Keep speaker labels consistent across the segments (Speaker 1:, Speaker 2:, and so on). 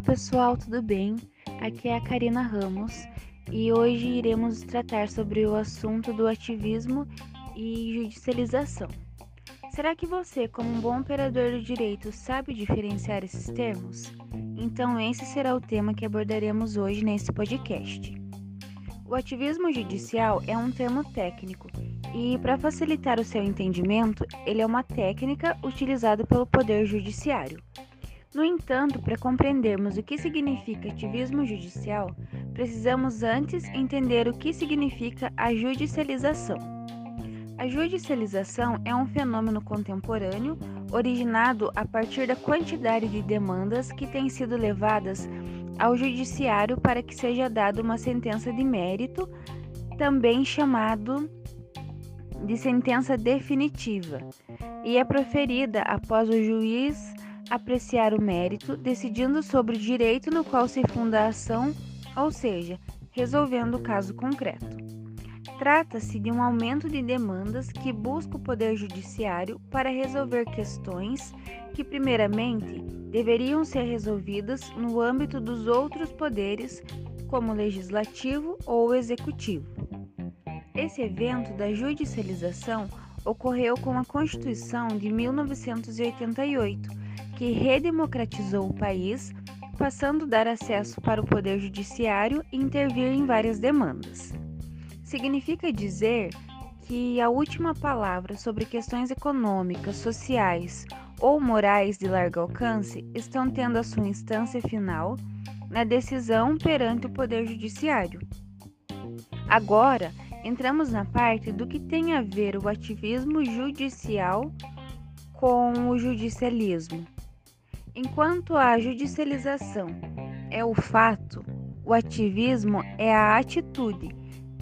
Speaker 1: Olá pessoal, tudo bem? Aqui é a Karina Ramos e hoje iremos tratar sobre o assunto do ativismo e judicialização. Será que você, como um bom operador do direito, sabe diferenciar esses termos? Então, esse será o tema que abordaremos hoje nesse podcast. O ativismo judicial é um termo técnico e, para facilitar o seu entendimento, ele é uma técnica utilizada pelo Poder Judiciário no entanto, para compreendermos o que significa ativismo judicial, precisamos antes entender o que significa a judicialização. A judicialização é um fenômeno contemporâneo originado a partir da quantidade de demandas que têm sido levadas ao judiciário para que seja dada uma sentença de mérito, também chamado de sentença definitiva, e é proferida após o juiz apreciar o mérito, decidindo sobre o direito no qual se funda a ação, ou seja, resolvendo o caso concreto. Trata-se de um aumento de demandas que busca o Poder Judiciário para resolver questões que, primeiramente, deveriam ser resolvidas no âmbito dos outros poderes, como o legislativo ou o executivo. Esse evento da judicialização ocorreu com a Constituição de 1988 que redemocratizou o país, passando a dar acesso para o Poder Judiciário e intervir em várias demandas. Significa dizer que a última palavra sobre questões econômicas, sociais ou morais de largo alcance estão tendo a sua instância final na decisão perante o Poder Judiciário. Agora, entramos na parte do que tem a ver o ativismo judicial com o judicialismo. Enquanto a judicialização é o fato, o ativismo é a atitude.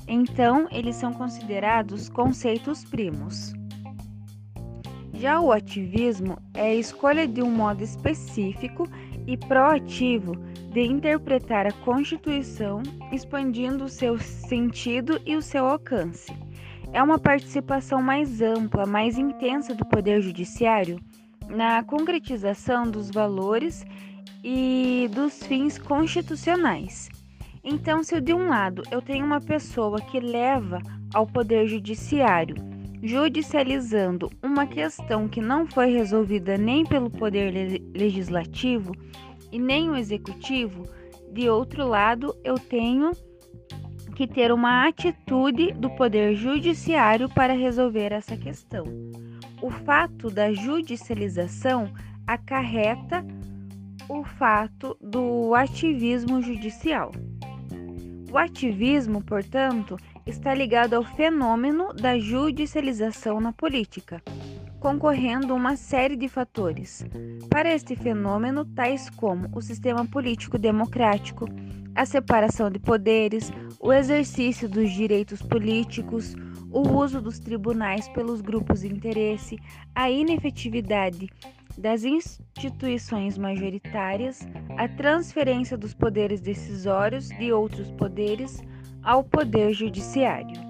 Speaker 1: Então, eles são considerados conceitos primos. Já o ativismo é a escolha de um modo específico e proativo de interpretar a Constituição, expandindo o seu sentido e o seu alcance. É uma participação mais ampla, mais intensa do Poder Judiciário na concretização dos valores e dos fins constitucionais. Então, se de um lado eu tenho uma pessoa que leva ao poder judiciário judicializando uma questão que não foi resolvida nem pelo poder legislativo e nem o executivo, de outro lado eu tenho que ter uma atitude do poder judiciário para resolver essa questão o fato da judicialização acarreta o fato do ativismo judicial. O ativismo, portanto, está ligado ao fenômeno da judicialização na política, concorrendo uma série de fatores. Para este fenômeno, tais como o sistema político democrático, a separação de poderes, o exercício dos direitos políticos, o uso dos tribunais pelos grupos de interesse, a inefetividade das instituições majoritárias, a transferência dos poderes decisórios de outros poderes ao poder judiciário.